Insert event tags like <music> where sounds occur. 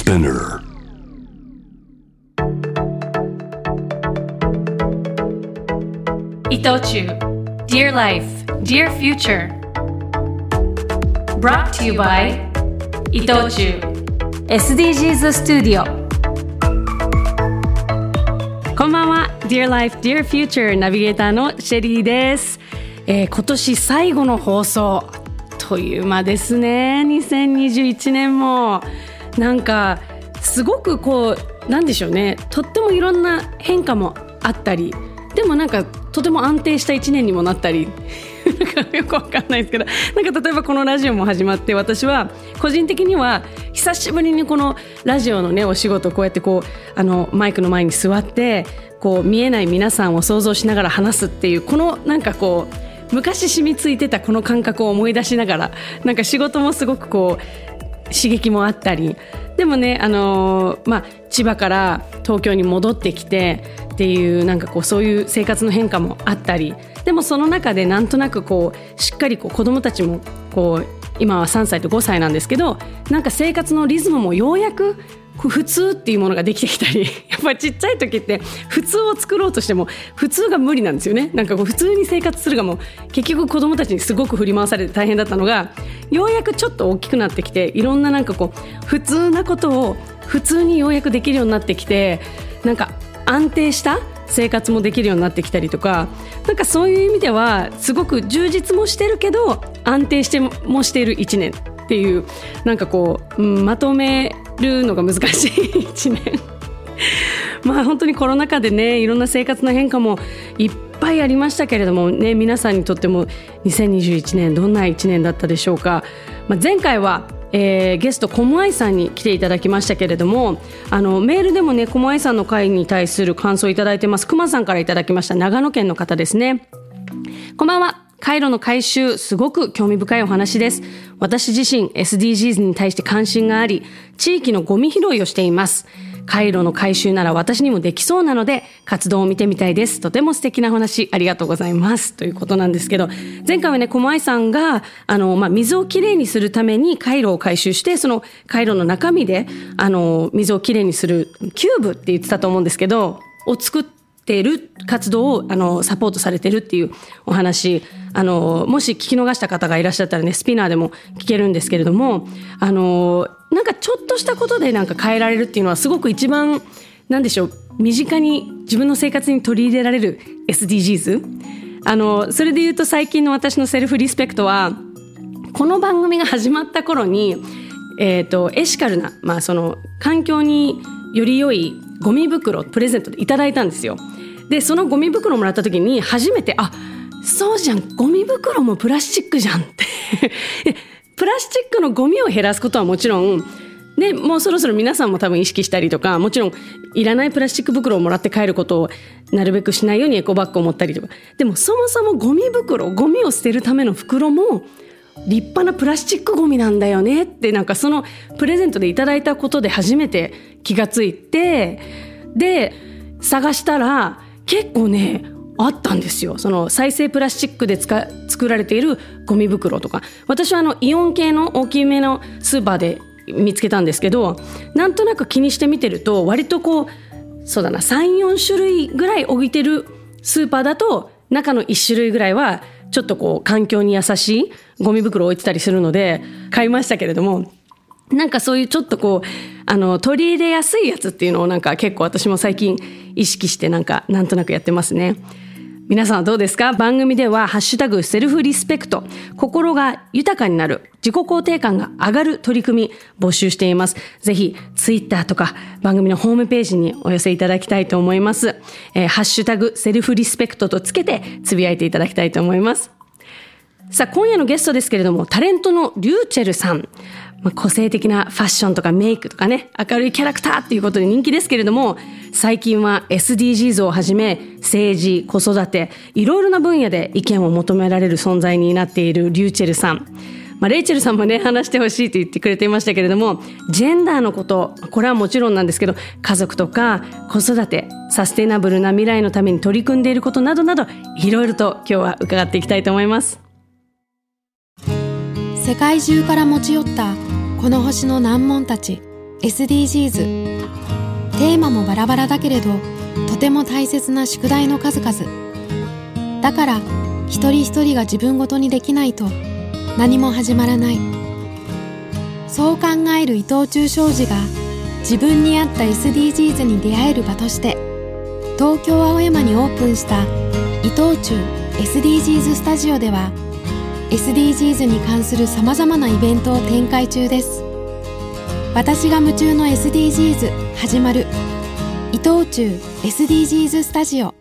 Spinner. 伊藤忠 Dear Life, Dear Future Brought to you by 伊藤忠 SDGs スタジオこんばんは Dear Life, Dear Future ナビゲーターのシェリーです、えー今年最後の放送という間ですね2021年もなんかすごくこうなんでしょうね。とってもいろんな変化もあったりでもなんかとても安定した1年にもなったり。<laughs> よくわかんないですけどなんか例えばこのラジオも始まって私は個人的には久しぶりにこのラジオのねお仕事こうやってこうあのマイクの前に座ってこう見えない皆さんを想像しながら話すっていうこのなんかこう昔染みついてたこの感覚を思い出しながらなんか仕事もすごくこう刺激もあったり。でもね、あのーまあ、千葉から東京に戻ってきてっていうなんかこうそういう生活の変化もあったり。でもその中でなんとなくこうしっかりこう子どもたちもこう今は3歳と5歳なんですけどなんか生活のリズムもようやく普通っていうものができてきたり <laughs> やっぱりちっちゃい時って普通を作ろうとしても普通が無理なんですよね。なんかこう普通に生活するがもう結局子どもたちにすごく振り回されて大変だったのがようやくちょっと大きくなってきていろんななんかこう普通なことを普通にようやくできるようになってきてなんか安定した生活もできるようになってきたりとかなんかそういう意味ではすごく充実もしてるけど安定してもしている1年っていうなんかこう、うんまとめるのが難しい1年。<laughs> まあ本当にコロナ禍でねいろんな生活の変化もいっぱいありましたけれどもね皆さんにとっても2021年どんな1年だったでしょうか、まあ、前回はえーゲストコムアイさんに来ていただきましたけれどもあのメールでもねコムアイさんの会に対する感想をいただいてます。くまさんからいただきました。長野県の方ですね。こんばんは。カイロの回収、すごく興味深いお話です。私自身 SDGs に対して関心があり、地域のゴミ拾いをしています。カイロの回収なら私にもできそうなので、活動を見てみたいです。とても素敵な話、ありがとうございます。ということなんですけど、前回はね、小前さんが、あの、まあ、水をきれいにするためにカイロを回収して、そのカイロの中身で、あの、水をきれいにするキューブって言ってたと思うんですけど、を作って、ている活動をあのサポートされてるっていうお話あのもし聞き逃した方がいらっしゃったらねスピナーでも聞けるんですけれどもあのなんかちょっとしたことでなんか変えられるっていうのはすごく一番なんでしょう身近に自分の生活に取り入れられる SDGs あのそれで言うと最近の私のセルフリスペクトはこの番組が始まった頃に、えー、とエシカルな、まあ、その環境により良いゴミ袋プレゼントでいただいたんですよ。でそのゴミ袋もらった時に初めてあそうじゃんゴミ袋もプラスチックじゃんって。<laughs> プラスチックのゴミを減らすことはもちろんでもうそろそろ皆さんも多分意識したりとかもちろんいらないプラスチック袋をもらって帰ることをなるべくしないようにエコバッグを持ったりとか。でもそもそもゴミ袋ゴミを捨てるための袋も立派なプラスチックゴミなんだよねってなんかそのプレゼントでいただいたことで初めて気がついてで探したら結構ねあったんですよ。その再生プラスチックで作られているゴミ袋とか。私はあのイオン系の大きめのスーパーで見つけたんですけどなんとなく気にして見てると割とこうそうだな34種類ぐらい置いてるスーパーだと中の1種類ぐらいはちょっとこう環境に優しいゴミ袋置いてたりするので買いましたけれどもなんかそういうちょっとこうあの取り入れやすいやつっていうのをなんか結構私も最近意識してなんかなんとなくやってますね。皆さんはどうですか？番組ではハッシュタグセルフリスペクト心が豊かになる自己肯定感が上がる取り組み募集しています。ぜひツイッターとか番組のホームページにお寄せいただきたいと思います。えーハッシュタグセルフリスペクトとつけてつぶやいていただきたいと思います。さあ、今夜のゲストですけれども、タレントのリューチェルさん。まあ、個性的なファッションとかメイクとかね、明るいキャラクターっていうことで人気ですけれども、最近は SDGs をはじめ、政治、子育て、いろいろな分野で意見を求められる存在になっているリューチェルさん。まあ、レイチェルさんもね、話してほしいと言ってくれていましたけれども、ジェンダーのこと、これはもちろんなんですけど、家族とか子育て、サステナブルな未来のために取り組んでいることなどなど、いろいろと今日は伺っていきたいと思います。世界中から持ち寄ったこの星の難問たち SDGs テーマもバラバラだけれどとても大切な宿題の数々。だから一人一人が自分ごとにできないと何も始まらない。そう考える伊藤忠商事が自分に合った SDGs に出会える場として東京青山にオープンした伊藤忠 SDGs スタジオでは SDGs に関するさまざまなイベントを展開中です。私が夢中の SDGs 始まる。伊藤忠 SDGs スタジオ。